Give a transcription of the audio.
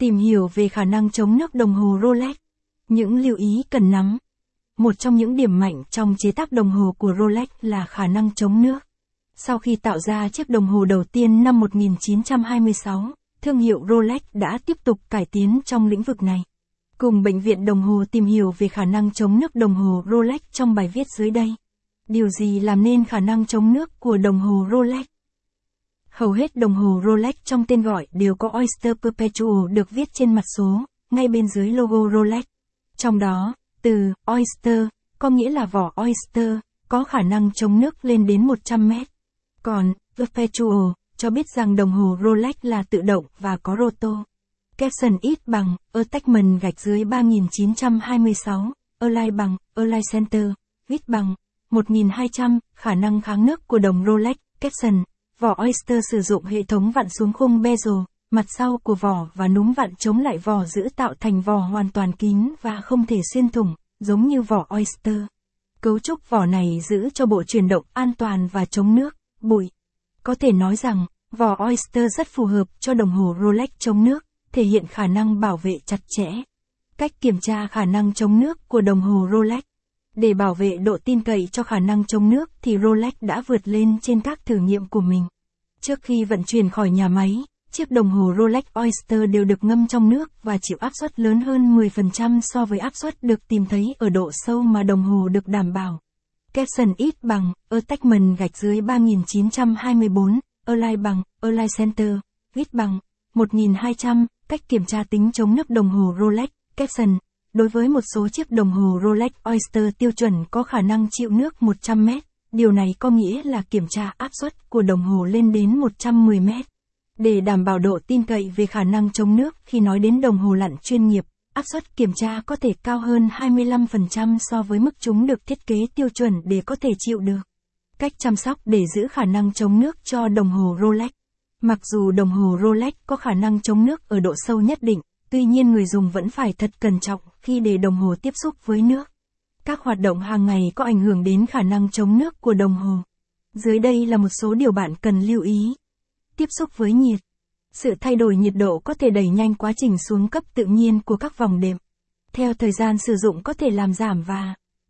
Tìm hiểu về khả năng chống nước đồng hồ Rolex. Những lưu ý cần nắm. Một trong những điểm mạnh trong chế tác đồng hồ của Rolex là khả năng chống nước. Sau khi tạo ra chiếc đồng hồ đầu tiên năm 1926, thương hiệu Rolex đã tiếp tục cải tiến trong lĩnh vực này. Cùng Bệnh viện Đồng hồ tìm hiểu về khả năng chống nước đồng hồ Rolex trong bài viết dưới đây. Điều gì làm nên khả năng chống nước của đồng hồ Rolex? Hầu hết đồng hồ Rolex trong tên gọi đều có Oyster Perpetual được viết trên mặt số, ngay bên dưới logo Rolex. Trong đó, từ Oyster có nghĩa là vỏ Oyster, có khả năng chống nước lên đến 100 mét. Còn Perpetual cho biết rằng đồng hồ Rolex là tự động và có roto. Capson ít bằng, attachment gạch dưới 3926, Align bằng, Align Center, ít bằng, 1200, khả năng kháng nước của đồng Rolex, Capson, vỏ Oyster sử dụng hệ thống vặn xuống khung bezel, mặt sau của vỏ và núm vặn chống lại vỏ giữ tạo thành vỏ hoàn toàn kín và không thể xuyên thủng, giống như vỏ Oyster. Cấu trúc vỏ này giữ cho bộ chuyển động an toàn và chống nước, bụi. Có thể nói rằng, vỏ Oyster rất phù hợp cho đồng hồ Rolex chống nước, thể hiện khả năng bảo vệ chặt chẽ. Cách kiểm tra khả năng chống nước của đồng hồ Rolex. Để bảo vệ độ tin cậy cho khả năng chống nước thì Rolex đã vượt lên trên các thử nghiệm của mình. Trước khi vận chuyển khỏi nhà máy, chiếc đồng hồ Rolex Oyster đều được ngâm trong nước và chịu áp suất lớn hơn 10% so với áp suất được tìm thấy ở độ sâu mà đồng hồ được đảm bảo. Capson ít bằng, attachment gạch dưới 3924, Align bằng, Align Center, ít bằng, 1200, cách kiểm tra tính chống nước đồng hồ Rolex, Capson. Đối với một số chiếc đồng hồ Rolex Oyster tiêu chuẩn có khả năng chịu nước 100 mét, điều này có nghĩa là kiểm tra áp suất của đồng hồ lên đến 110 mét. Để đảm bảo độ tin cậy về khả năng chống nước khi nói đến đồng hồ lặn chuyên nghiệp, áp suất kiểm tra có thể cao hơn 25% so với mức chúng được thiết kế tiêu chuẩn để có thể chịu được. Cách chăm sóc để giữ khả năng chống nước cho đồng hồ Rolex. Mặc dù đồng hồ Rolex có khả năng chống nước ở độ sâu nhất định, tuy nhiên người dùng vẫn phải thật cẩn trọng khi để đồng hồ tiếp xúc với nước. Các hoạt động hàng ngày có ảnh hưởng đến khả năng chống nước của đồng hồ. Dưới đây là một số điều bạn cần lưu ý. Tiếp xúc với nhiệt. Sự thay đổi nhiệt độ có thể đẩy nhanh quá trình xuống cấp tự nhiên của các vòng đệm. Theo thời gian sử dụng có thể làm giảm và